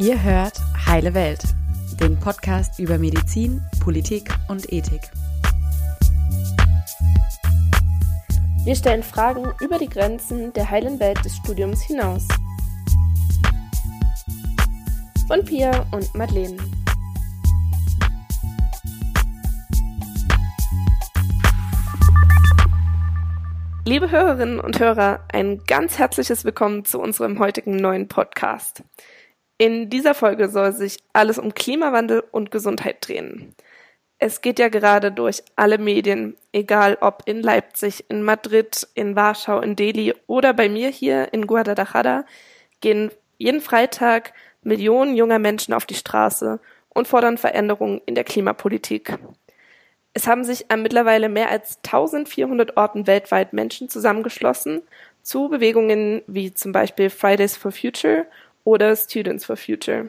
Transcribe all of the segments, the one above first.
Ihr hört Heile Welt, den Podcast über Medizin, Politik und Ethik. Wir stellen Fragen über die Grenzen der heilen Welt des Studiums hinaus. Von Pia und Madeleine. Liebe Hörerinnen und Hörer, ein ganz herzliches Willkommen zu unserem heutigen neuen Podcast. In dieser Folge soll sich alles um Klimawandel und Gesundheit drehen. Es geht ja gerade durch alle Medien, egal ob in Leipzig, in Madrid, in Warschau, in Delhi oder bei mir hier in Guadalajara, gehen jeden Freitag Millionen junger Menschen auf die Straße und fordern Veränderungen in der Klimapolitik. Es haben sich an mittlerweile mehr als 1400 Orten weltweit Menschen zusammengeschlossen zu Bewegungen wie zum Beispiel Fridays for Future oder Students for Future.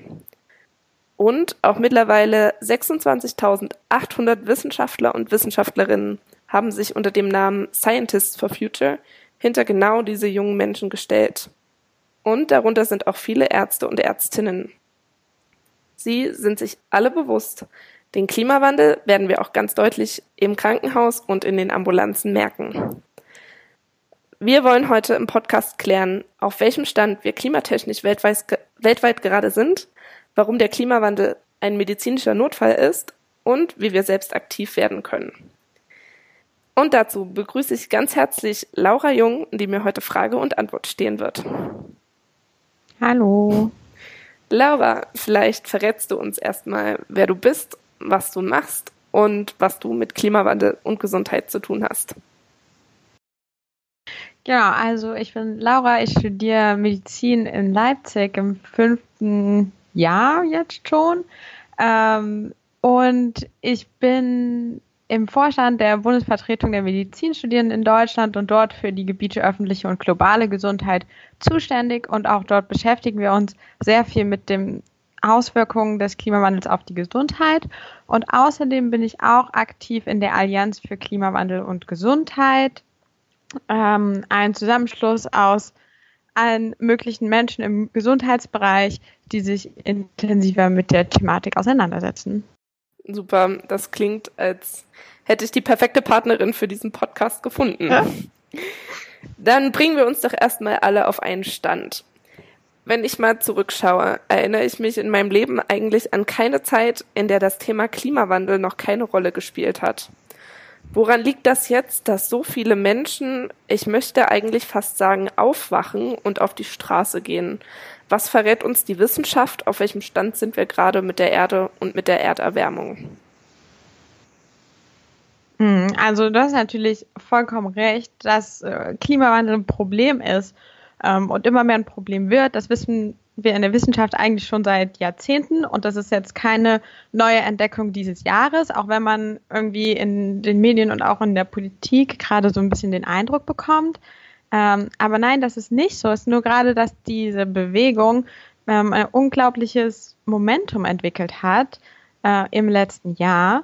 Und auch mittlerweile 26.800 Wissenschaftler und Wissenschaftlerinnen haben sich unter dem Namen Scientists for Future hinter genau diese jungen Menschen gestellt. Und darunter sind auch viele Ärzte und Ärztinnen. Sie sind sich alle bewusst, den Klimawandel werden wir auch ganz deutlich im Krankenhaus und in den Ambulanzen merken. Wir wollen heute im Podcast klären, auf welchem Stand wir klimatechnisch weltweit, weltweit gerade sind, warum der Klimawandel ein medizinischer Notfall ist und wie wir selbst aktiv werden können. Und dazu begrüße ich ganz herzlich Laura Jung, die mir heute Frage und Antwort stehen wird. Hallo. Laura, vielleicht verrätst du uns erstmal, wer du bist, was du machst und was du mit Klimawandel und Gesundheit zu tun hast. Genau, also ich bin Laura, ich studiere Medizin in Leipzig im fünften Jahr jetzt schon. Ähm, und ich bin im Vorstand der Bundesvertretung der Medizinstudierenden in Deutschland und dort für die Gebiete öffentliche und globale Gesundheit zuständig. Und auch dort beschäftigen wir uns sehr viel mit den Auswirkungen des Klimawandels auf die Gesundheit. Und außerdem bin ich auch aktiv in der Allianz für Klimawandel und Gesundheit ähm, ein Zusammenschluss aus allen möglichen Menschen im Gesundheitsbereich, die sich intensiver mit der Thematik auseinandersetzen. Super, das klingt, als hätte ich die perfekte Partnerin für diesen Podcast gefunden. Ja. Dann bringen wir uns doch erstmal alle auf einen Stand. Wenn ich mal zurückschaue, erinnere ich mich in meinem Leben eigentlich an keine Zeit, in der das Thema Klimawandel noch keine Rolle gespielt hat. Woran liegt das jetzt, dass so viele Menschen, ich möchte eigentlich fast sagen, aufwachen und auf die Straße gehen? Was verrät uns die Wissenschaft? Auf welchem Stand sind wir gerade mit der Erde und mit der Erderwärmung? Hm, also du hast natürlich vollkommen recht, dass äh, Klimawandel ein Problem ist ähm, und immer mehr ein Problem wird. Das wissen wir in der Wissenschaft eigentlich schon seit Jahrzehnten und das ist jetzt keine neue Entdeckung dieses Jahres, auch wenn man irgendwie in den Medien und auch in der Politik gerade so ein bisschen den Eindruck bekommt. Ähm, aber nein, das ist nicht so. Es ist nur gerade, dass diese Bewegung ähm, ein unglaubliches Momentum entwickelt hat äh, im letzten Jahr,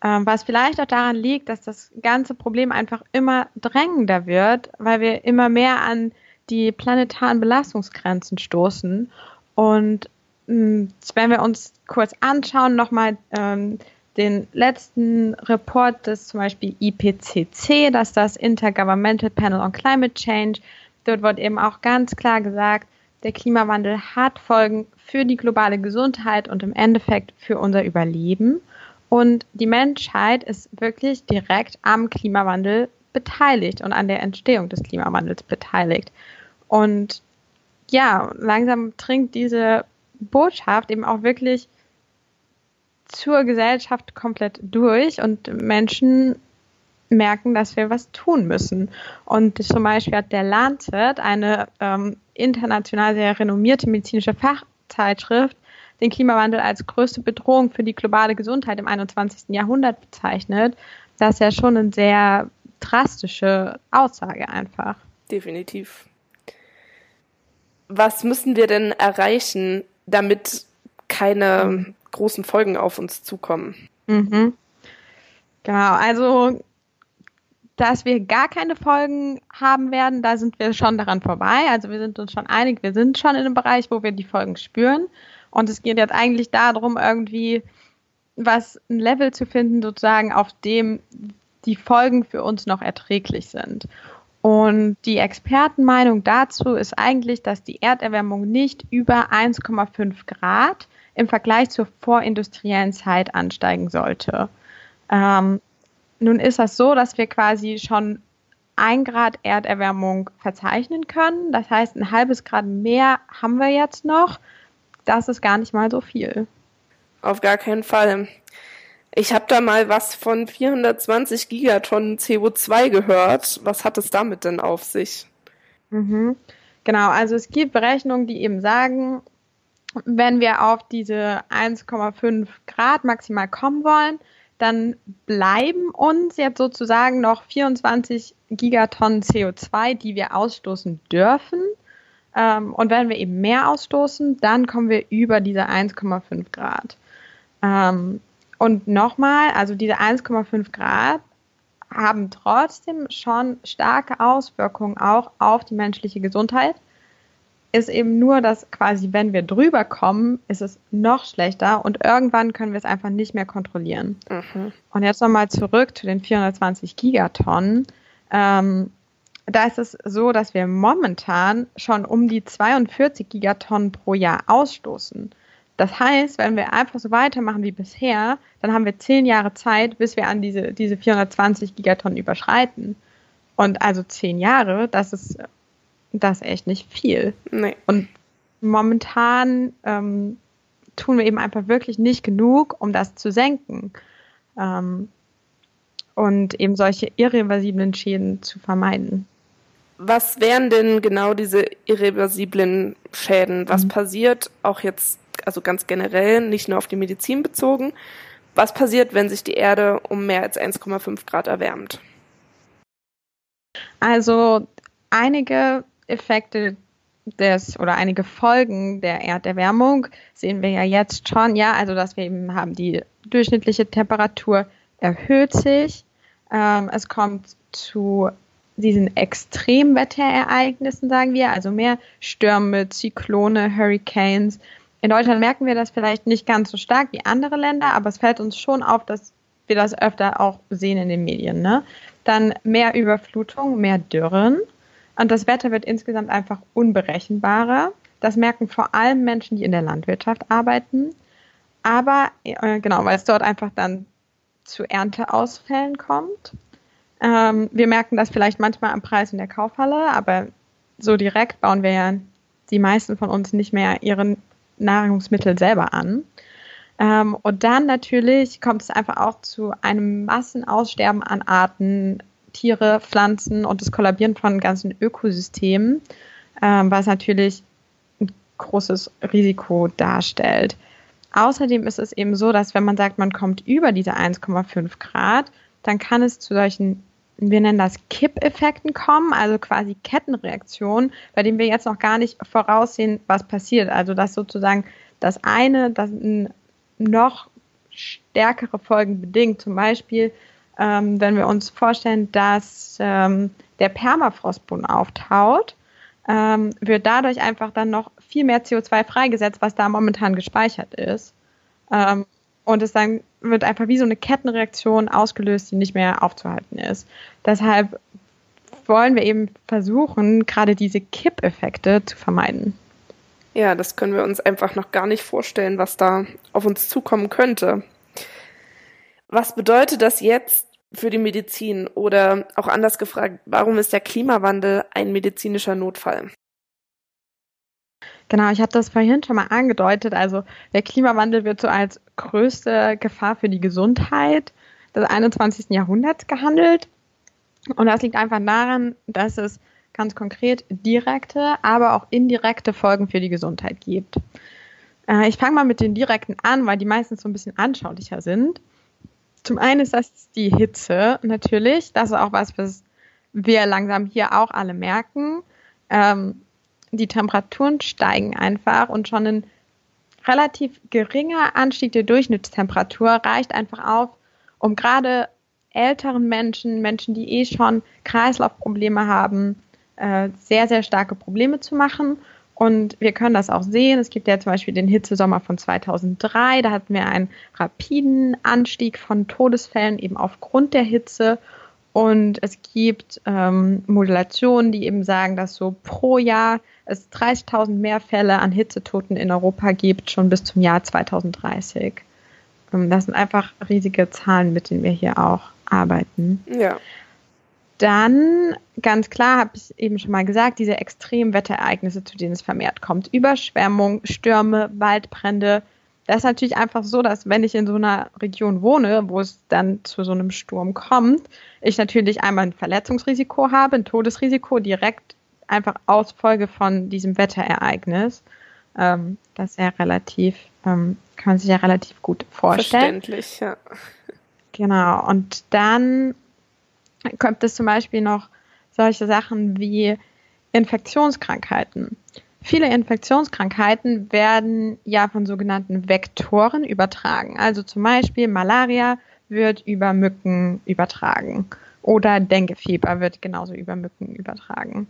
äh, was vielleicht auch daran liegt, dass das ganze Problem einfach immer drängender wird, weil wir immer mehr an die planetaren Belastungsgrenzen stoßen. Und mh, hm, wenn wir uns kurz anschauen, nochmal ähm, den letzten Report des zum Beispiel IPCC, das ist das Intergovernmental Panel on Climate Change, dort wird eben auch ganz klar gesagt, der Klimawandel hat Folgen für die globale Gesundheit und im Endeffekt für unser Überleben. Und die Menschheit ist wirklich direkt am Klimawandel beteiligt und an der Entstehung des Klimawandels beteiligt. Und ja, langsam dringt diese Botschaft eben auch wirklich zur Gesellschaft komplett durch und Menschen merken, dass wir was tun müssen. Und zum Beispiel hat der Lancet, eine ähm, international sehr renommierte medizinische Fachzeitschrift, den Klimawandel als größte Bedrohung für die globale Gesundheit im 21. Jahrhundert bezeichnet. Das ist ja schon eine sehr drastische Aussage einfach. Definitiv was müssen wir denn erreichen, damit keine großen Folgen auf uns zukommen? Mhm. Genau, also dass wir gar keine Folgen haben werden, da sind wir schon daran vorbei. Also wir sind uns schon einig, wir sind schon in einem Bereich, wo wir die Folgen spüren. Und es geht jetzt eigentlich darum, irgendwie was ein Level zu finden, sozusagen, auf dem die Folgen für uns noch erträglich sind. Und die Expertenmeinung dazu ist eigentlich, dass die Erderwärmung nicht über 1,5 Grad im Vergleich zur vorindustriellen Zeit ansteigen sollte. Ähm, nun ist das so, dass wir quasi schon ein Grad Erderwärmung verzeichnen können. Das heißt, ein halbes Grad mehr haben wir jetzt noch. Das ist gar nicht mal so viel. Auf gar keinen Fall. Ich habe da mal was von 420 Gigatonnen CO2 gehört. Was hat es damit denn auf sich? Mhm. Genau, also es gibt Berechnungen, die eben sagen, wenn wir auf diese 1,5 Grad maximal kommen wollen, dann bleiben uns jetzt sozusagen noch 24 Gigatonnen CO2, die wir ausstoßen dürfen. Ähm, und wenn wir eben mehr ausstoßen, dann kommen wir über diese 1,5 Grad. Und nochmal, also diese 1,5 Grad haben trotzdem schon starke Auswirkungen auch auf die menschliche Gesundheit ist eben nur, dass quasi, wenn wir drüber kommen, ist es noch schlechter und irgendwann können wir es einfach nicht mehr kontrollieren. Mhm. Und jetzt nochmal zurück zu den 420 Gigatonnen. Ähm, da ist es so, dass wir momentan schon um die 42 Gigatonnen pro Jahr ausstoßen. Das heißt, wenn wir einfach so weitermachen wie bisher, dann haben wir zehn Jahre Zeit, bis wir an diese, diese 420 Gigatonnen überschreiten. Und also zehn Jahre, das ist das ist echt nicht viel. Nee. Und momentan ähm, tun wir eben einfach wirklich nicht genug, um das zu senken. Ähm, und eben solche irreversiblen Schäden zu vermeiden. Was wären denn genau diese irreversiblen Schäden? Was mhm. passiert auch jetzt, also ganz generell, nicht nur auf die Medizin bezogen, was passiert, wenn sich die Erde um mehr als 1,5 Grad erwärmt? Also einige Effekte des oder einige Folgen der Erderwärmung sehen wir ja jetzt schon, ja, also dass wir eben haben, die durchschnittliche Temperatur erhöht sich, ähm, es kommt zu diesen Extremwetterereignissen, sagen wir, also mehr Stürme, Zyklone, Hurricanes. In Deutschland merken wir das vielleicht nicht ganz so stark wie andere Länder, aber es fällt uns schon auf, dass wir das öfter auch sehen in den Medien. Ne? Dann mehr Überflutung, mehr Dürren. Und das Wetter wird insgesamt einfach unberechenbarer. Das merken vor allem Menschen, die in der Landwirtschaft arbeiten. Aber äh, genau, weil es dort einfach dann zu Ernteausfällen kommt. Ähm, wir merken das vielleicht manchmal am Preis in der Kaufhalle, aber so direkt bauen wir ja die meisten von uns nicht mehr ihre Nahrungsmittel selber an. Ähm, und dann natürlich kommt es einfach auch zu einem Massenaussterben an Arten, Tiere, Pflanzen und das Kollabieren von ganzen Ökosystemen, ähm, was natürlich ein großes Risiko darstellt. Außerdem ist es eben so, dass wenn man sagt, man kommt über diese 1,5 Grad, dann kann es zu solchen, wir nennen das Kippeffekten kommen, also quasi Kettenreaktionen, bei denen wir jetzt noch gar nicht voraussehen, was passiert. Also dass sozusagen das eine, das noch stärkere Folgen bedingt, zum Beispiel ähm, wenn wir uns vorstellen, dass ähm, der Permafrostboden auftaut, ähm, wird dadurch einfach dann noch viel mehr CO2 freigesetzt, was da momentan gespeichert ist. Ähm, und es dann wird einfach wie so eine Kettenreaktion ausgelöst, die nicht mehr aufzuhalten ist. Deshalb wollen wir eben versuchen, gerade diese Kippeffekte zu vermeiden. Ja, das können wir uns einfach noch gar nicht vorstellen, was da auf uns zukommen könnte. Was bedeutet das jetzt für die Medizin? Oder auch anders gefragt, warum ist der Klimawandel ein medizinischer Notfall? Genau, ich habe das vorhin schon mal angedeutet. Also der Klimawandel wird so als größte Gefahr für die Gesundheit des 21. Jahrhunderts gehandelt. Und das liegt einfach daran, dass es ganz konkret direkte, aber auch indirekte Folgen für die Gesundheit gibt. Äh, ich fange mal mit den direkten an, weil die meistens so ein bisschen anschaulicher sind. Zum einen ist das die Hitze natürlich. Das ist auch was, was wir langsam hier auch alle merken. Ähm, die Temperaturen steigen einfach und schon ein relativ geringer Anstieg der Durchschnittstemperatur reicht einfach auf, um gerade älteren Menschen, Menschen, die eh schon Kreislaufprobleme haben, äh, sehr, sehr starke Probleme zu machen. Und wir können das auch sehen. Es gibt ja zum Beispiel den Hitzesommer von 2003. Da hatten wir einen rapiden Anstieg von Todesfällen eben aufgrund der Hitze. Und es gibt ähm, Modulationen, die eben sagen, dass so pro Jahr es 30.000 mehr Fälle an Hitzetoten in Europa gibt, schon bis zum Jahr 2030. Ähm, das sind einfach riesige Zahlen, mit denen wir hier auch arbeiten. Ja. Dann, ganz klar, habe ich eben schon mal gesagt, diese Extremwetterereignisse, zu denen es vermehrt kommt. Überschwemmung, Stürme, Waldbrände. Das ist natürlich einfach so, dass wenn ich in so einer Region wohne, wo es dann zu so einem Sturm kommt, ich natürlich einmal ein Verletzungsrisiko habe, ein Todesrisiko direkt einfach aus Folge von diesem Wetterereignis. Ähm, das ist ja relativ, ähm, kann man sich ja relativ gut vorstellen. Verständlich, ja. Genau. Und dann kommt es zum Beispiel noch solche Sachen wie Infektionskrankheiten. Viele Infektionskrankheiten werden ja von sogenannten Vektoren übertragen. Also zum Beispiel Malaria wird über Mücken übertragen oder Denguefieber wird genauso über Mücken übertragen.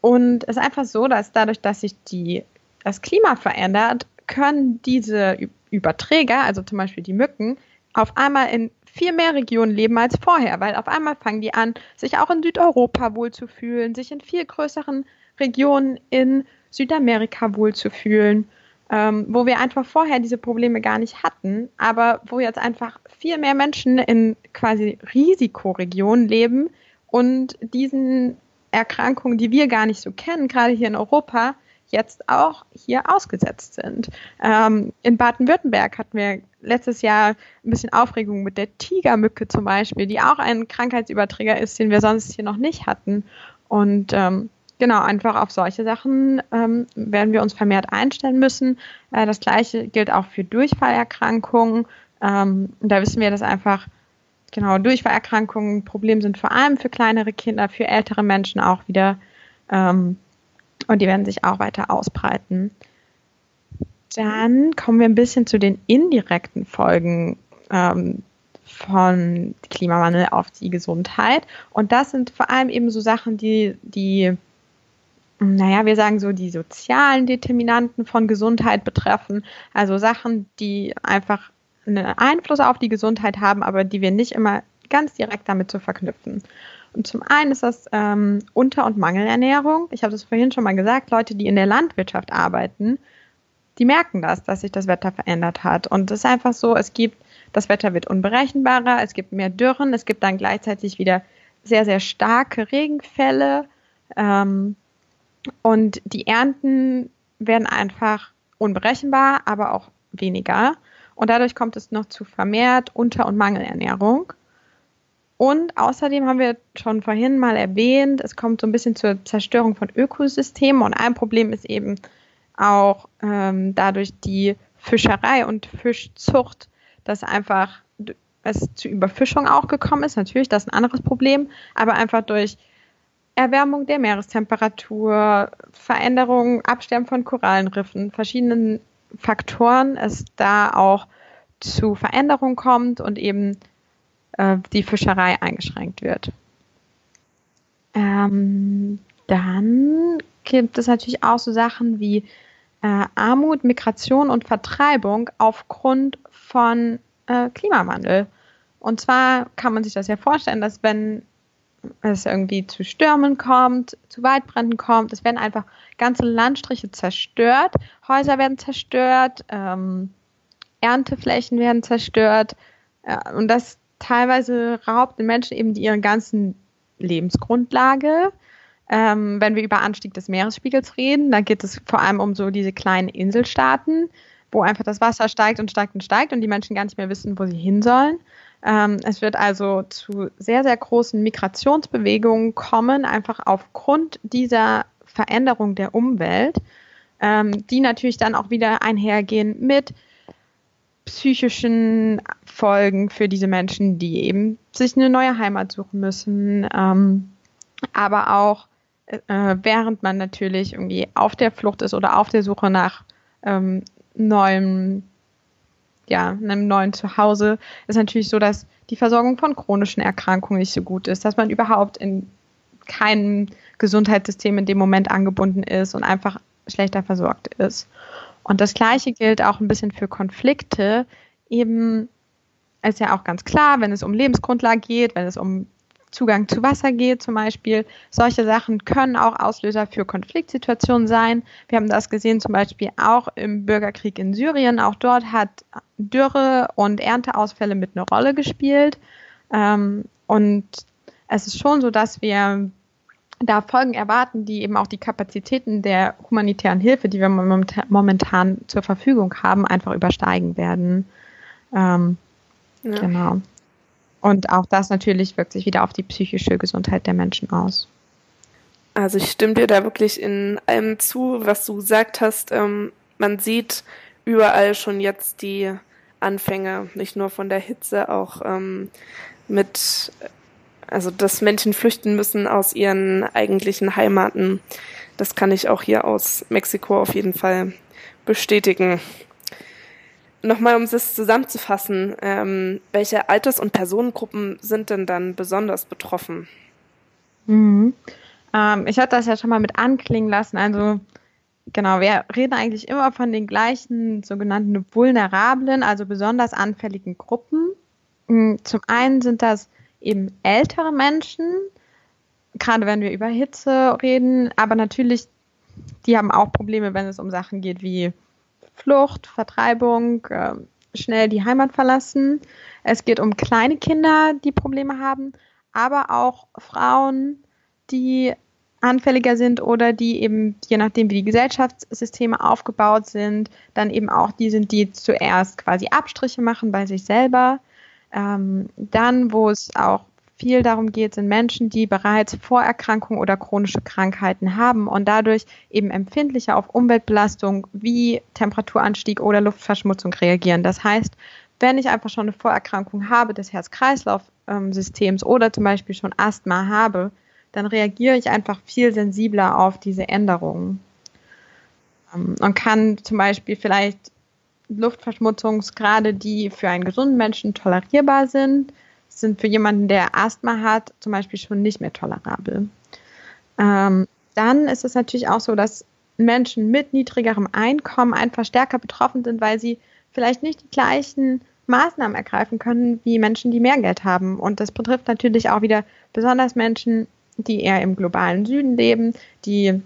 Und es ist einfach so, dass dadurch, dass sich die, das Klima verändert, können diese Überträger, also zum Beispiel die Mücken, auf einmal in viel mehr Regionen leben als vorher, weil auf einmal fangen die an, sich auch in Südeuropa wohlzufühlen, sich in viel größeren Regionen in Südamerika wohlzufühlen, ähm, wo wir einfach vorher diese Probleme gar nicht hatten, aber wo jetzt einfach viel mehr Menschen in quasi Risikoregionen leben und diesen Erkrankungen, die wir gar nicht so kennen, gerade hier in Europa, jetzt auch hier ausgesetzt sind. Ähm, in Baden-Württemberg hatten wir letztes Jahr ein bisschen Aufregung mit der Tigermücke zum Beispiel, die auch ein Krankheitsüberträger ist, den wir sonst hier noch nicht hatten. Und ähm, genau, einfach auf solche Sachen ähm, werden wir uns vermehrt einstellen müssen. Äh, das gleiche gilt auch für Durchfallerkrankungen. Ähm, da wissen wir, dass einfach genau Durchfallerkrankungen ein Problem sind, vor allem für kleinere Kinder, für ältere Menschen auch wieder. Ähm, und die werden sich auch weiter ausbreiten. Dann kommen wir ein bisschen zu den indirekten Folgen ähm, von Klimawandel auf die Gesundheit. Und das sind vor allem eben so Sachen, die, die, naja, wir sagen so, die sozialen Determinanten von Gesundheit betreffen. Also Sachen, die einfach einen Einfluss auf die Gesundheit haben, aber die wir nicht immer ganz direkt damit zu verknüpfen. Und zum einen ist das ähm, Unter- und Mangelernährung. Ich habe das vorhin schon mal gesagt, Leute, die in der Landwirtschaft arbeiten, die merken das, dass sich das Wetter verändert hat. Und es ist einfach so, es gibt, das Wetter wird unberechenbarer, es gibt mehr Dürren, es gibt dann gleichzeitig wieder sehr, sehr starke Regenfälle. Ähm, und die Ernten werden einfach unberechenbar, aber auch weniger. Und dadurch kommt es noch zu vermehrt Unter- und Mangelernährung. Und außerdem haben wir schon vorhin mal erwähnt, es kommt so ein bisschen zur Zerstörung von Ökosystemen. Und ein Problem ist eben auch ähm, dadurch die Fischerei und Fischzucht, dass einfach es zu Überfischung auch gekommen ist. Natürlich, das ist ein anderes Problem, aber einfach durch Erwärmung der Meerestemperatur, Veränderung, Absterben von Korallenriffen, verschiedenen Faktoren es da auch zu Veränderungen kommt und eben äh, die Fischerei eingeschränkt wird. Ähm, dann gibt es natürlich auch so Sachen wie äh, Armut, Migration und Vertreibung aufgrund von äh, Klimawandel. Und zwar kann man sich das ja vorstellen, dass wenn es irgendwie zu Stürmen kommt, zu Waldbränden kommt, es werden einfach ganze Landstriche zerstört, Häuser werden zerstört, ähm, Ernteflächen werden zerstört äh, und das teilweise raubt den Menschen eben die ihre ganzen Lebensgrundlage. Ähm, wenn wir über Anstieg des Meeresspiegels reden, dann geht es vor allem um so diese kleinen Inselstaaten, wo einfach das Wasser steigt und steigt und steigt und die Menschen gar nicht mehr wissen, wo sie hin sollen. Ähm, es wird also zu sehr, sehr großen Migrationsbewegungen kommen, einfach aufgrund dieser Veränderung der Umwelt, ähm, die natürlich dann auch wieder einhergehen mit psychischen Folgen für diese Menschen, die eben sich eine neue Heimat suchen müssen, ähm, aber auch äh, während man natürlich irgendwie auf der Flucht ist oder auf der Suche nach ähm, neuem, ja, einem neuen Zuhause, ist natürlich so, dass die Versorgung von chronischen Erkrankungen nicht so gut ist, dass man überhaupt in keinem Gesundheitssystem in dem Moment angebunden ist und einfach schlechter versorgt ist. Und das Gleiche gilt auch ein bisschen für Konflikte. Eben ist ja auch ganz klar, wenn es um Lebensgrundlage geht, wenn es um Zugang zu Wasser geht zum Beispiel. Solche Sachen können auch Auslöser für Konfliktsituationen sein. Wir haben das gesehen zum Beispiel auch im Bürgerkrieg in Syrien. Auch dort hat Dürre und Ernteausfälle mit eine Rolle gespielt. Ähm, und es ist schon so, dass wir da Folgen erwarten, die eben auch die Kapazitäten der humanitären Hilfe, die wir momentan zur Verfügung haben, einfach übersteigen werden. Ähm, ja. Genau. Und auch das natürlich wirkt sich wieder auf die psychische Gesundheit der Menschen aus. Also ich stimme dir da wirklich in allem zu, was du gesagt hast. Ähm, man sieht überall schon jetzt die Anfänge, nicht nur von der Hitze, auch ähm, mit also, dass Menschen flüchten müssen aus ihren eigentlichen Heimaten, das kann ich auch hier aus Mexiko auf jeden Fall bestätigen. Nochmal, um es zusammenzufassen, ähm, welche Alters- und Personengruppen sind denn dann besonders betroffen? Mhm. Ähm, ich hatte das ja schon mal mit anklingen lassen. Also genau, wir reden eigentlich immer von den gleichen sogenannten vulnerablen, also besonders anfälligen Gruppen. Mhm, zum einen sind das eben ältere Menschen, gerade wenn wir über Hitze reden, aber natürlich, die haben auch Probleme, wenn es um Sachen geht wie Flucht, Vertreibung, äh, schnell die Heimat verlassen. Es geht um kleine Kinder, die Probleme haben, aber auch Frauen, die anfälliger sind oder die eben, je nachdem wie die Gesellschaftssysteme aufgebaut sind, dann eben auch die sind, die zuerst quasi Abstriche machen bei sich selber ähm, dann, wo es auch viel darum geht, sind Menschen, die bereits Vorerkrankungen oder chronische Krankheiten haben und dadurch eben empfindlicher auf Umweltbelastung wie Temperaturanstieg oder Luftverschmutzung reagieren. Das heißt, wenn ich einfach schon eine Vorerkrankung habe des Herz-Kreislauf-Systems oder zum Beispiel schon Asthma habe, dann reagiere ich einfach viel sensibler auf diese Änderungen ähm, und kann zum Beispiel vielleicht Luftverschmutzungsgrade, die für einen gesunden Menschen tolerierbar sind, sind für jemanden, der Asthma hat, zum Beispiel schon nicht mehr tolerabel. Ähm, dann ist es natürlich auch so, dass Menschen mit niedrigerem Einkommen einfach stärker betroffen sind, weil sie vielleicht nicht die gleichen Maßnahmen ergreifen können wie Menschen, die mehr Geld haben. Und das betrifft natürlich auch wieder besonders Menschen, die eher im globalen Süden leben, die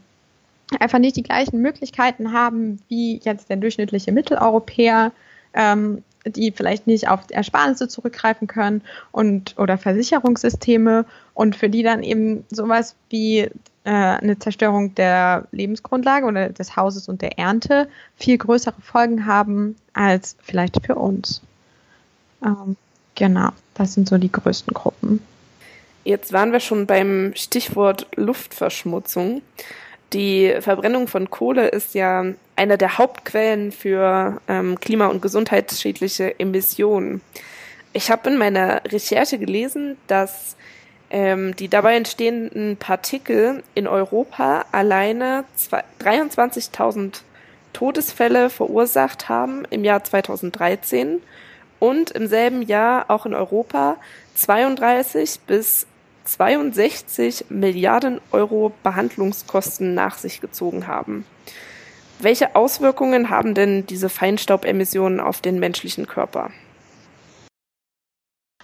einfach nicht die gleichen Möglichkeiten haben wie jetzt der durchschnittliche Mitteleuropäer, ähm, die vielleicht nicht auf Ersparnisse zurückgreifen können und oder Versicherungssysteme und für die dann eben sowas wie äh, eine Zerstörung der Lebensgrundlage oder des Hauses und der Ernte viel größere Folgen haben als vielleicht für uns. Ähm, genau, das sind so die größten Gruppen. Jetzt waren wir schon beim Stichwort Luftverschmutzung. Die Verbrennung von Kohle ist ja eine der Hauptquellen für ähm, klima- und gesundheitsschädliche Emissionen. Ich habe in meiner Recherche gelesen, dass ähm, die dabei entstehenden Partikel in Europa alleine 23.000 Todesfälle verursacht haben im Jahr 2013 und im selben Jahr auch in Europa 32 bis 62 Milliarden Euro Behandlungskosten nach sich gezogen haben. Welche Auswirkungen haben denn diese Feinstaubemissionen auf den menschlichen Körper?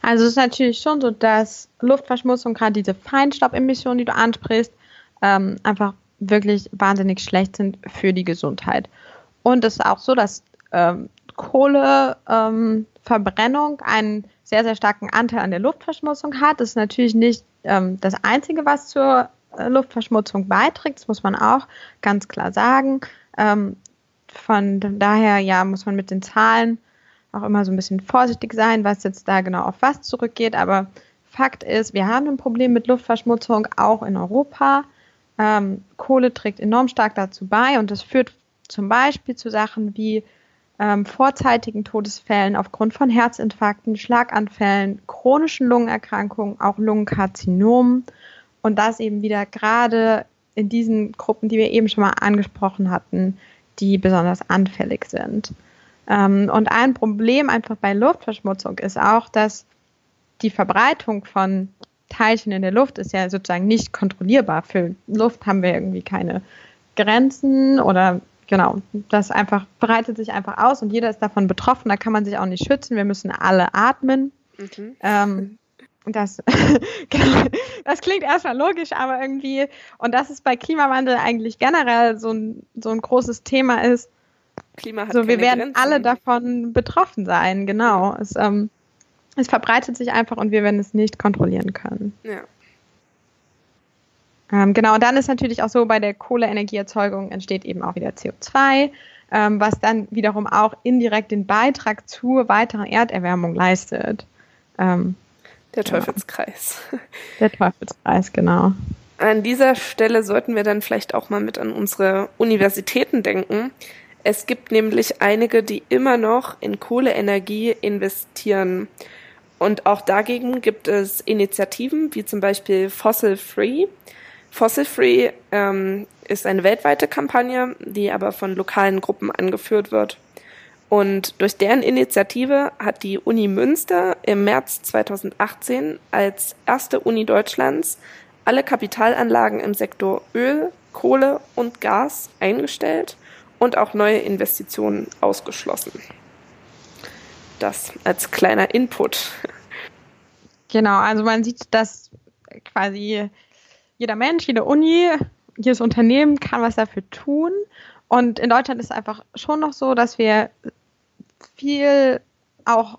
Also es ist natürlich schon so, dass Luftverschmutzung, gerade diese Feinstaubemissionen, die du ansprichst, ähm, einfach wirklich wahnsinnig schlecht sind für die Gesundheit. Und es ist auch so, dass ähm, Kohleverbrennung ähm, einen sehr, sehr starken Anteil an der Luftverschmutzung hat. Das ist natürlich nicht ähm, das Einzige, was zur äh, Luftverschmutzung beiträgt. Das muss man auch ganz klar sagen. Ähm, von daher, ja, muss man mit den Zahlen auch immer so ein bisschen vorsichtig sein, was jetzt da genau auf was zurückgeht. Aber Fakt ist, wir haben ein Problem mit Luftverschmutzung auch in Europa. Ähm, Kohle trägt enorm stark dazu bei und das führt zum Beispiel zu Sachen wie ähm, vorzeitigen Todesfällen aufgrund von Herzinfarkten, Schlaganfällen, chronischen Lungenerkrankungen, auch Lungenkarzinomen und das eben wieder gerade in diesen Gruppen, die wir eben schon mal angesprochen hatten, die besonders anfällig sind. Ähm, und ein Problem einfach bei Luftverschmutzung ist auch, dass die Verbreitung von Teilchen in der Luft ist ja sozusagen nicht kontrollierbar. Für Luft haben wir irgendwie keine Grenzen oder genau, das einfach breitet sich einfach aus und jeder ist davon betroffen. Da kann man sich auch nicht schützen. Wir müssen alle atmen. Mhm. Ähm, das, genau, das klingt erstmal logisch, aber irgendwie, und dass es bei Klimawandel eigentlich generell so ein, so ein großes Thema ist. Klima hat so, wir werden Grenzen. alle davon betroffen sein, genau. Es, ähm, es verbreitet sich einfach und wir werden es nicht kontrollieren können. Ja. Ähm, genau, und dann ist natürlich auch so, bei der Kohleenergieerzeugung entsteht eben auch wieder CO2, ähm, was dann wiederum auch indirekt den Beitrag zur weiteren Erderwärmung leistet. Ähm, der Teufelskreis. Der Teufelskreis, genau. An dieser Stelle sollten wir dann vielleicht auch mal mit an unsere Universitäten denken. Es gibt nämlich einige, die immer noch in Kohleenergie investieren. Und auch dagegen gibt es Initiativen wie zum Beispiel Fossil Free. Fossil Free ähm, ist eine weltweite Kampagne, die aber von lokalen Gruppen angeführt wird. Und durch deren Initiative hat die Uni Münster im März 2018 als erste Uni Deutschlands alle Kapitalanlagen im Sektor Öl, Kohle und Gas eingestellt und auch neue Investitionen ausgeschlossen. Das als kleiner Input. Genau, also man sieht, dass quasi jeder Mensch, jede Uni, jedes Unternehmen kann was dafür tun. Und in Deutschland ist es einfach schon noch so, dass wir viel auch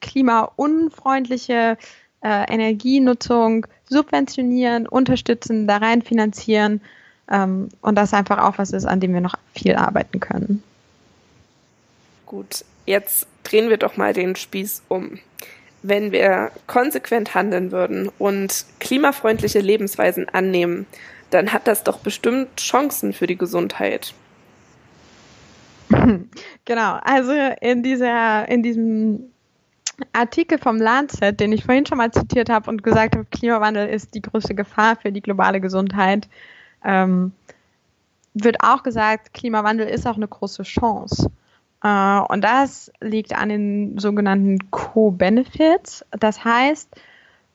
klimaunfreundliche äh, Energienutzung subventionieren, unterstützen, da rein finanzieren ähm, und das einfach auch was ist, an dem wir noch viel arbeiten können. Gut, jetzt drehen wir doch mal den Spieß um. Wenn wir konsequent handeln würden und klimafreundliche Lebensweisen annehmen, dann hat das doch bestimmt Chancen für die Gesundheit. Genau, also in dieser, in diesem Artikel vom Lancet, den ich vorhin schon mal zitiert habe und gesagt habe, Klimawandel ist die größte Gefahr für die globale Gesundheit, ähm, wird auch gesagt, Klimawandel ist auch eine große Chance. Äh, und das liegt an den sogenannten Co-Benefits. Das heißt,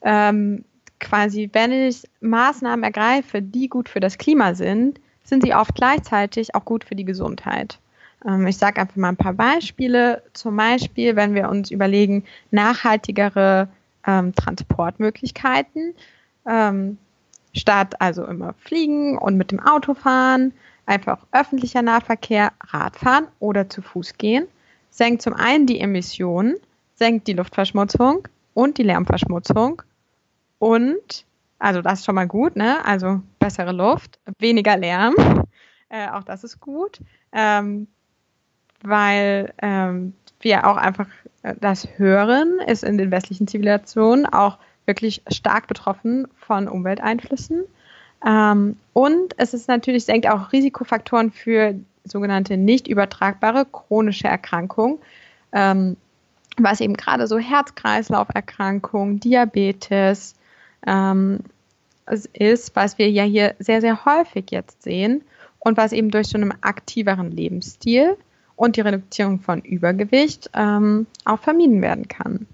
ähm, quasi, wenn ich Maßnahmen ergreife, die gut für das Klima sind, sind sie oft gleichzeitig auch gut für die Gesundheit. Ähm, ich sage einfach mal ein paar Beispiele. Zum Beispiel, wenn wir uns überlegen, nachhaltigere ähm, Transportmöglichkeiten, ähm, statt also immer fliegen und mit dem Auto fahren, einfach öffentlicher Nahverkehr, Radfahren oder zu Fuß gehen, senkt zum einen die Emissionen, senkt die Luftverschmutzung und die Lärmverschmutzung und, also das ist schon mal gut, ne? Also bessere Luft, weniger Lärm, äh, auch das ist gut. Ähm, weil ähm, wir auch einfach äh, das Hören ist in den westlichen Zivilisationen auch wirklich stark betroffen von Umwelteinflüssen. Ähm, und es ist natürlich, senkt auch Risikofaktoren für sogenannte nicht übertragbare chronische Erkrankungen, ähm, was eben gerade so Herz-Kreislauf-Erkrankungen, Diabetes ähm, ist, was wir ja hier sehr, sehr häufig jetzt sehen und was eben durch so einen aktiveren Lebensstil und die Reduzierung von Übergewicht ähm, auch vermieden werden kann.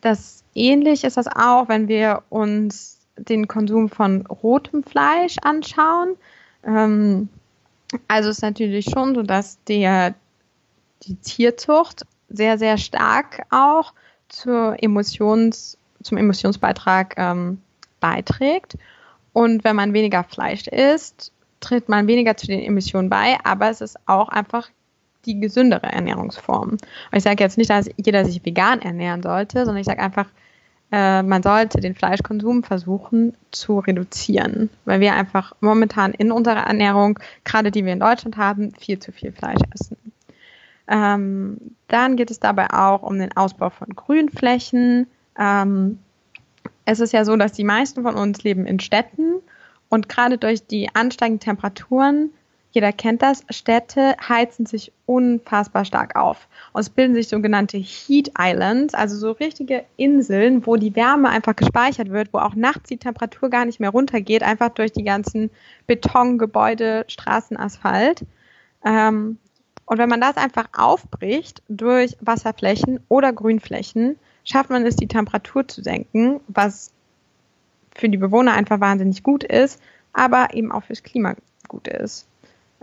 Das ähnlich ist das auch, wenn wir uns den Konsum von rotem Fleisch anschauen. Ähm, also ist natürlich schon so, dass der, die Tierzucht sehr, sehr stark auch zur Emotions, zum Emotionsbeitrag ähm, beiträgt. Und wenn man weniger Fleisch isst, tritt man weniger zu den Emissionen bei, aber es ist auch einfach die gesündere Ernährungsform. Und ich sage jetzt nicht, dass jeder sich vegan ernähren sollte, sondern ich sage einfach, äh, man sollte den Fleischkonsum versuchen zu reduzieren, weil wir einfach momentan in unserer Ernährung, gerade die wir in Deutschland haben, viel zu viel Fleisch essen. Ähm, dann geht es dabei auch um den Ausbau von Grünflächen. Ähm, es ist ja so, dass die meisten von uns leben in Städten und gerade durch die ansteigenden Temperaturen, jeder kennt das, Städte heizen sich unfassbar stark auf. Und es bilden sich sogenannte Heat Islands, also so richtige Inseln, wo die Wärme einfach gespeichert wird, wo auch nachts die Temperatur gar nicht mehr runtergeht, einfach durch die ganzen Betongebäude, Straßenasphalt. Ähm, und wenn man das einfach aufbricht durch Wasserflächen oder Grünflächen, schafft man es, die Temperatur zu senken, was für die Bewohner einfach wahnsinnig gut ist, aber eben auch fürs Klima gut ist.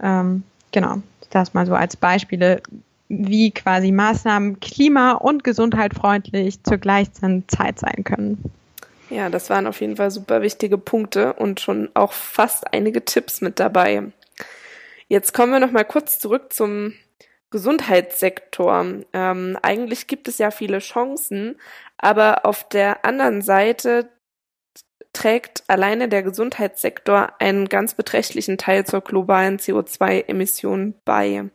Ähm, genau, das mal so als Beispiele, wie quasi Maßnahmen klima- und gesundheitfreundlich zur gleichen Zeit sein können. Ja, das waren auf jeden Fall super wichtige Punkte und schon auch fast einige Tipps mit dabei. Jetzt kommen wir noch mal kurz zurück zum Gesundheitssektor. Ähm, eigentlich gibt es ja viele Chancen, aber auf der anderen Seite trägt alleine der Gesundheitssektor einen ganz beträchtlichen Teil zur globalen CO2-Emission bei.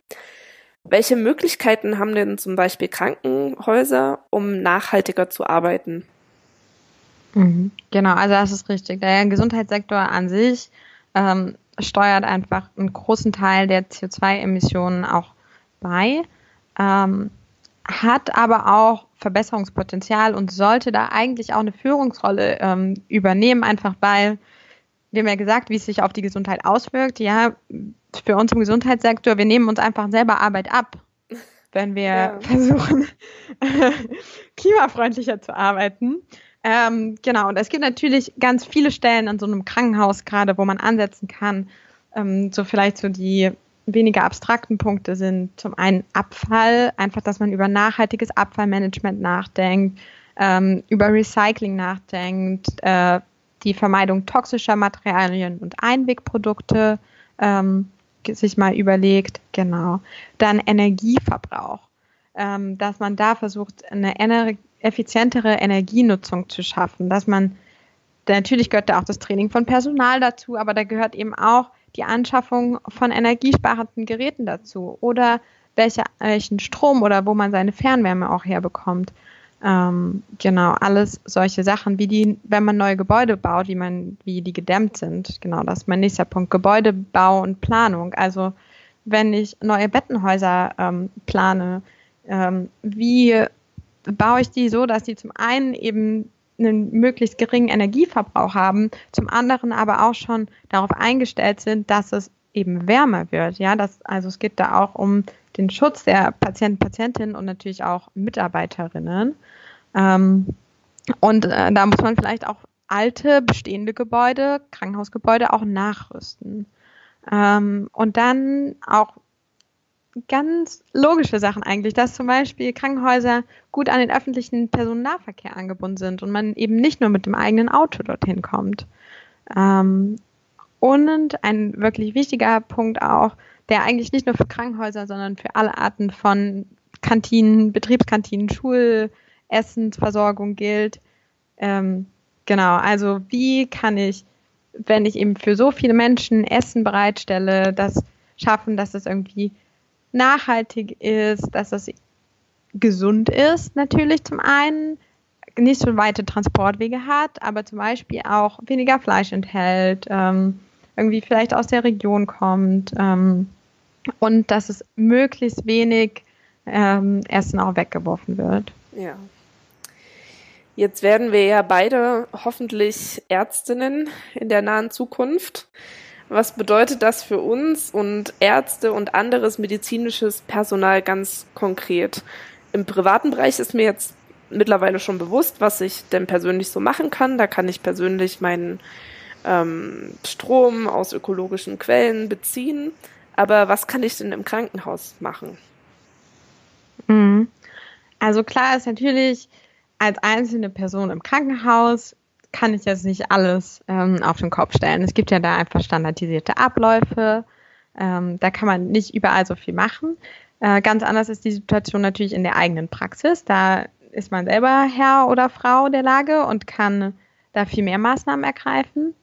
Welche Möglichkeiten haben denn zum Beispiel Krankenhäuser, um nachhaltiger zu arbeiten? Mhm. Genau, also das ist richtig. Der Gesundheitssektor an sich ähm, steuert einfach einen großen Teil der CO2-Emissionen auch bei, ähm, hat aber auch Verbesserungspotenzial und sollte da eigentlich auch eine Führungsrolle ähm, übernehmen, einfach weil wir haben ja gesagt, wie es sich auf die Gesundheit auswirkt. Ja, für uns im Gesundheitssektor, wir nehmen uns einfach selber Arbeit ab, wenn wir ja. versuchen, klimafreundlicher zu arbeiten. Ähm, genau, und es gibt natürlich ganz viele Stellen an so einem Krankenhaus gerade, wo man ansetzen kann. Ähm, so vielleicht so die weniger abstrakten Punkte sind. Zum einen Abfall, einfach, dass man über nachhaltiges Abfallmanagement nachdenkt, ähm, über Recycling nachdenkt, äh, die Vermeidung toxischer Materialien und Einwegprodukte ähm, sich mal überlegt, genau. Dann Energieverbrauch, ähm, dass man da versucht, eine effizientere Energienutzung zu schaffen, dass man, natürlich gehört da auch das Training von Personal dazu, aber da gehört eben auch die Anschaffung von energiesparenden Geräten dazu oder welche, welchen Strom oder wo man seine Fernwärme auch herbekommt. Ähm, genau, alles solche Sachen, wie die, wenn man neue Gebäude baut, wie man, wie die gedämmt sind. Genau, das ist mein nächster Punkt. Gebäudebau und Planung. Also wenn ich neue Bettenhäuser ähm, plane, ähm, wie baue ich die so, dass sie zum einen eben einen möglichst geringen Energieverbrauch haben, zum anderen aber auch schon darauf eingestellt sind, dass es eben wärmer wird. Ja, das, also es geht da auch um den Schutz der Patienten, Patientinnen und natürlich auch Mitarbeiterinnen. Ähm, und äh, da muss man vielleicht auch alte, bestehende Gebäude, Krankenhausgebäude auch nachrüsten. Ähm, und dann auch ganz logische Sachen eigentlich, dass zum Beispiel Krankenhäuser gut an den öffentlichen Personennahverkehr angebunden sind und man eben nicht nur mit dem eigenen Auto dorthin kommt. Ähm, und ein wirklich wichtiger Punkt auch, der eigentlich nicht nur für Krankenhäuser, sondern für alle Arten von Kantinen, Betriebskantinen, Schulessensversorgung gilt. Ähm, genau, also wie kann ich, wenn ich eben für so viele Menschen Essen bereitstelle, das schaffen, dass es irgendwie nachhaltig ist, dass es gesund ist, natürlich zum einen, nicht so weite Transportwege hat, aber zum Beispiel auch weniger Fleisch enthält, ähm, irgendwie vielleicht aus der Region kommt. Ähm, und dass es möglichst wenig ähm, Essen auch weggeworfen wird. Ja. Jetzt werden wir ja beide hoffentlich Ärztinnen in der nahen Zukunft. Was bedeutet das für uns und Ärzte und anderes medizinisches Personal ganz konkret? Im privaten Bereich ist mir jetzt mittlerweile schon bewusst, was ich denn persönlich so machen kann. Da kann ich persönlich meinen ähm, Strom aus ökologischen Quellen beziehen. Aber was kann ich denn im Krankenhaus machen? Mhm. Also klar ist natürlich, als einzelne Person im Krankenhaus kann ich jetzt nicht alles ähm, auf den Kopf stellen. Es gibt ja da einfach standardisierte Abläufe. Ähm, da kann man nicht überall so viel machen. Äh, ganz anders ist die Situation natürlich in der eigenen Praxis. Da ist man selber Herr oder Frau der Lage und kann da viel mehr Maßnahmen ergreifen.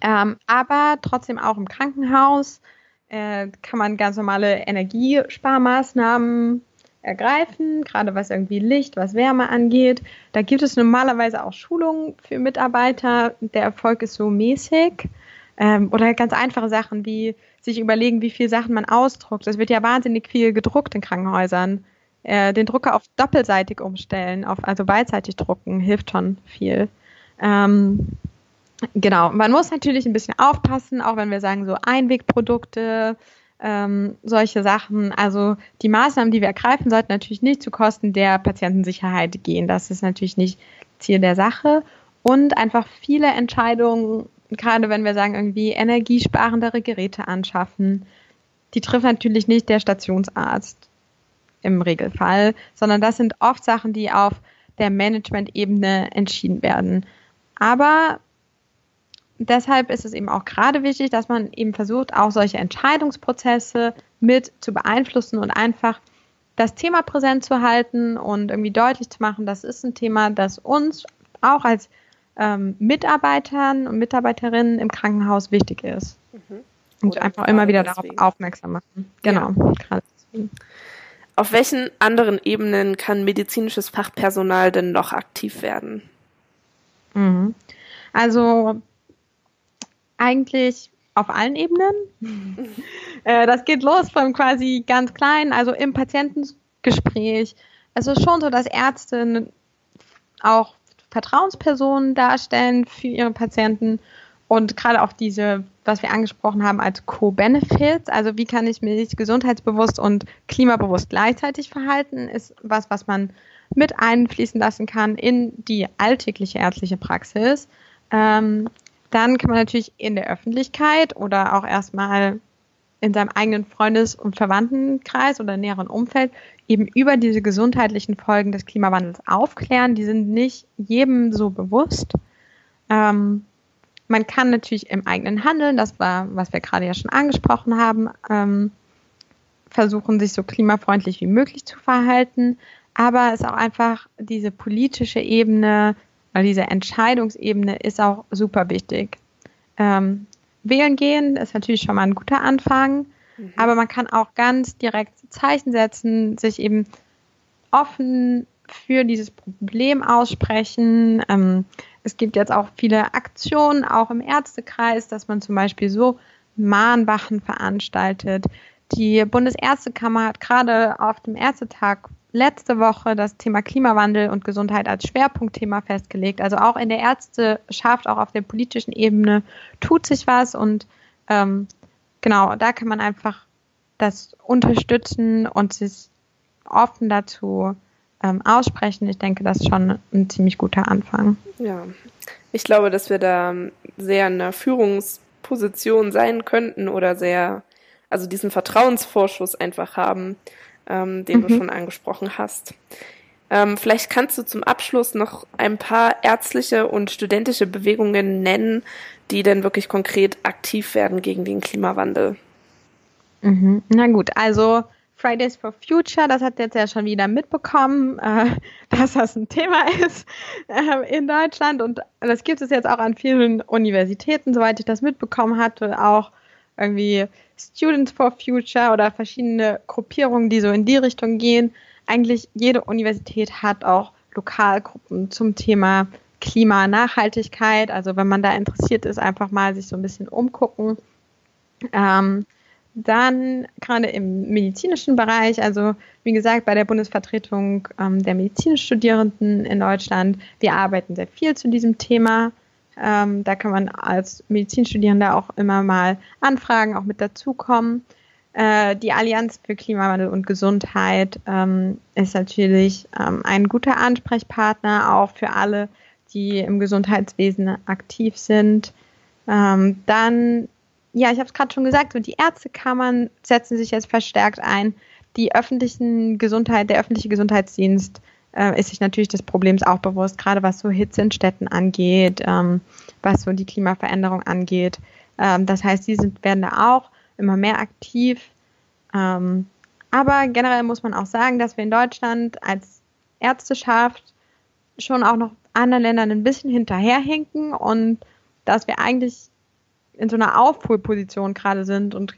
Ähm, aber trotzdem auch im Krankenhaus äh, kann man ganz normale Energiesparmaßnahmen ergreifen, gerade was irgendwie Licht, was Wärme angeht. Da gibt es normalerweise auch Schulungen für Mitarbeiter. Der Erfolg ist so mäßig. Ähm, oder ganz einfache Sachen wie sich überlegen, wie viele Sachen man ausdruckt. Es wird ja wahnsinnig viel gedruckt in Krankenhäusern. Äh, den Drucker auf doppelseitig umstellen, auf also beidseitig drucken, hilft schon viel. Ähm, Genau, man muss natürlich ein bisschen aufpassen, auch wenn wir sagen, so Einwegprodukte, ähm, solche Sachen. Also die Maßnahmen, die wir ergreifen, sollten natürlich nicht zu Kosten der Patientensicherheit gehen. Das ist natürlich nicht Ziel der Sache. Und einfach viele Entscheidungen gerade wenn wir sagen, irgendwie energiesparendere Geräte anschaffen, die trifft natürlich nicht der Stationsarzt im Regelfall, sondern das sind oft Sachen, die auf der Management-Ebene entschieden werden. Aber deshalb ist es eben auch gerade wichtig, dass man eben versucht, auch solche Entscheidungsprozesse mit zu beeinflussen und einfach das Thema präsent zu halten und irgendwie deutlich zu machen, das ist ein Thema, das uns auch als ähm, Mitarbeitern und Mitarbeiterinnen im Krankenhaus wichtig ist. Mhm. Und einfach immer wieder deswegen. darauf aufmerksam machen. Genau, ja. Auf welchen anderen Ebenen kann medizinisches Fachpersonal denn noch aktiv werden? Mhm. Also eigentlich auf allen Ebenen. äh, das geht los von quasi ganz klein, also im Patientengespräch. Es ist schon so, dass Ärzte auch Vertrauenspersonen darstellen für ihre Patienten und gerade auch diese, was wir angesprochen haben als Co-Benefits, also wie kann ich mich gesundheitsbewusst und klimabewusst gleichzeitig verhalten, ist was, was man mit einfließen lassen kann in die alltägliche ärztliche Praxis. Ähm, dann kann man natürlich in der Öffentlichkeit oder auch erstmal in seinem eigenen Freundes- und Verwandtenkreis oder näheren Umfeld eben über diese gesundheitlichen Folgen des Klimawandels aufklären. Die sind nicht jedem so bewusst. Ähm, man kann natürlich im eigenen Handeln, das war, was wir gerade ja schon angesprochen haben, ähm, versuchen, sich so klimafreundlich wie möglich zu verhalten. Aber es ist auch einfach diese politische Ebene oder diese Entscheidungsebene ist auch super wichtig. Ähm, wählen gehen ist natürlich schon mal ein guter Anfang, mhm. aber man kann auch ganz direkt Zeichen setzen, sich eben offen für dieses Problem aussprechen. Ähm, es gibt jetzt auch viele Aktionen, auch im Ärztekreis, dass man zum Beispiel so Mahnwachen veranstaltet. Die Bundesärztekammer hat gerade auf dem Ärztetag letzte Woche das Thema Klimawandel und Gesundheit als Schwerpunktthema festgelegt. Also auch in der Ärzteschaft, auch auf der politischen Ebene tut sich was und ähm, genau, da kann man einfach das unterstützen und sich offen dazu ähm, aussprechen. Ich denke, das ist schon ein ziemlich guter Anfang. Ja, ich glaube, dass wir da sehr in einer Führungsposition sein könnten oder sehr, also diesen Vertrauensvorschuss einfach haben, ähm, den mhm. du schon angesprochen hast. Ähm, vielleicht kannst du zum Abschluss noch ein paar ärztliche und studentische Bewegungen nennen, die denn wirklich konkret aktiv werden gegen den Klimawandel. Mhm. Na gut, also Fridays for Future, das hat jetzt ja schon wieder mitbekommen, äh, dass das ein Thema ist äh, in Deutschland und das gibt es jetzt auch an vielen Universitäten, soweit ich das mitbekommen hatte, auch irgendwie Students for Future oder verschiedene Gruppierungen, die so in die Richtung gehen. Eigentlich jede Universität hat auch Lokalgruppen zum Thema Klima, Nachhaltigkeit. Also wenn man da interessiert ist, einfach mal sich so ein bisschen umgucken. Ähm, dann gerade im medizinischen Bereich, also wie gesagt, bei der Bundesvertretung ähm, der Medizinstudierenden in Deutschland, wir arbeiten sehr viel zu diesem Thema. Ähm, da kann man als Medizinstudierender auch immer mal anfragen, auch mit dazukommen. Äh, die Allianz für Klimawandel und Gesundheit ähm, ist natürlich ähm, ein guter Ansprechpartner auch für alle, die im Gesundheitswesen aktiv sind. Ähm, dann, ja, ich habe es gerade schon gesagt, so die Ärztekammern setzen sich jetzt verstärkt ein. Die öffentlichen Gesundheit, der öffentliche Gesundheitsdienst äh, ist sich natürlich des Problems auch bewusst, gerade was so Hitze in Städten angeht, ähm, was so die Klimaveränderung angeht. Ähm, das heißt, die sind, werden da auch immer mehr aktiv. Ähm, aber generell muss man auch sagen, dass wir in Deutschland als Ärzteschaft schon auch noch anderen Ländern ein bisschen hinterherhinken und dass wir eigentlich in so einer Aufholposition gerade sind und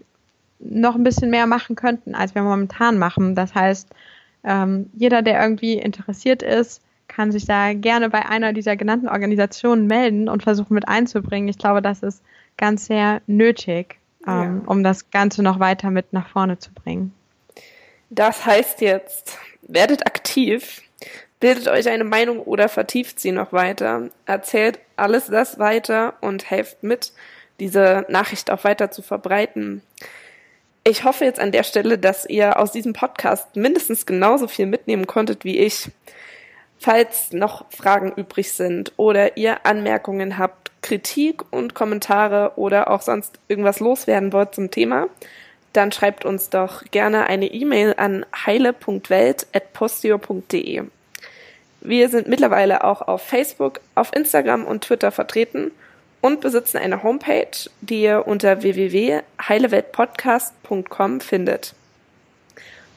noch ein bisschen mehr machen könnten, als wir momentan machen. Das heißt, ähm, jeder, der irgendwie interessiert ist, kann sich da gerne bei einer dieser genannten Organisationen melden und versuchen mit einzubringen. Ich glaube, das ist ganz sehr nötig, ähm, ja. um das Ganze noch weiter mit nach vorne zu bringen. Das heißt jetzt, werdet aktiv, bildet euch eine Meinung oder vertieft sie noch weiter, erzählt alles das weiter und helft mit, diese Nachricht auch weiter zu verbreiten. Ich hoffe jetzt an der Stelle, dass ihr aus diesem Podcast mindestens genauso viel mitnehmen konntet wie ich. Falls noch Fragen übrig sind oder ihr Anmerkungen habt, Kritik und Kommentare oder auch sonst irgendwas loswerden wollt zum Thema, dann schreibt uns doch gerne eine E-Mail an heile.welt.postio.de. Wir sind mittlerweile auch auf Facebook, auf Instagram und Twitter vertreten und besitzen eine Homepage, die ihr unter www.heileweltpodcast.com findet.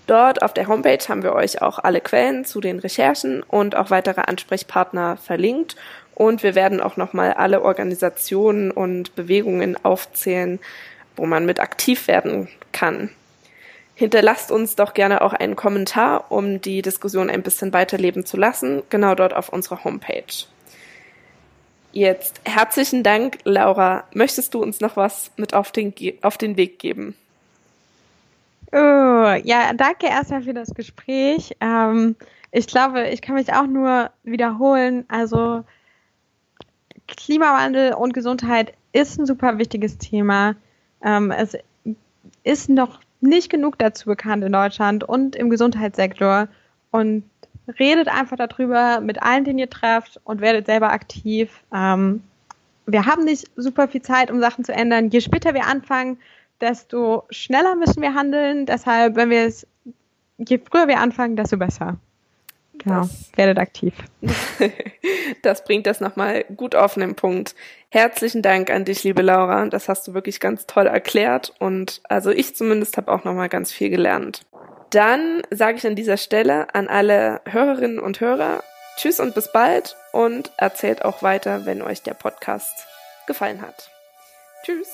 Dort auf der Homepage haben wir euch auch alle Quellen zu den Recherchen und auch weitere Ansprechpartner verlinkt und wir werden auch nochmal alle Organisationen und Bewegungen aufzählen, wo man mit aktiv werden kann. Hinterlasst uns doch gerne auch einen Kommentar, um die Diskussion ein bisschen weiterleben zu lassen, genau dort auf unserer Homepage. Jetzt herzlichen Dank, Laura. Möchtest du uns noch was mit auf den, auf den Weg geben? Oh, ja, danke erstmal für das Gespräch. Ähm, ich glaube, ich kann mich auch nur wiederholen. Also Klimawandel und Gesundheit ist ein super wichtiges Thema. Ähm, es ist noch nicht genug dazu bekannt in Deutschland und im Gesundheitssektor. Und redet einfach darüber mit allen, den ihr trefft und werdet selber aktiv. Ähm, wir haben nicht super viel Zeit, um Sachen zu ändern. Je später wir anfangen, desto schneller müssen wir handeln. Deshalb, wenn wir es, je früher wir anfangen, desto besser. Genau, das, werdet aktiv. das bringt das nochmal gut auf den Punkt. Herzlichen Dank an dich, liebe Laura. Das hast du wirklich ganz toll erklärt und also ich zumindest habe auch nochmal ganz viel gelernt. Dann sage ich an dieser Stelle an alle Hörerinnen und Hörer Tschüss und bis bald und erzählt auch weiter, wenn euch der Podcast gefallen hat. Tschüss.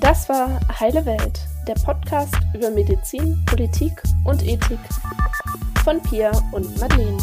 Das war Heile Welt, der Podcast über Medizin, Politik und Ethik von Pia und Madeleine.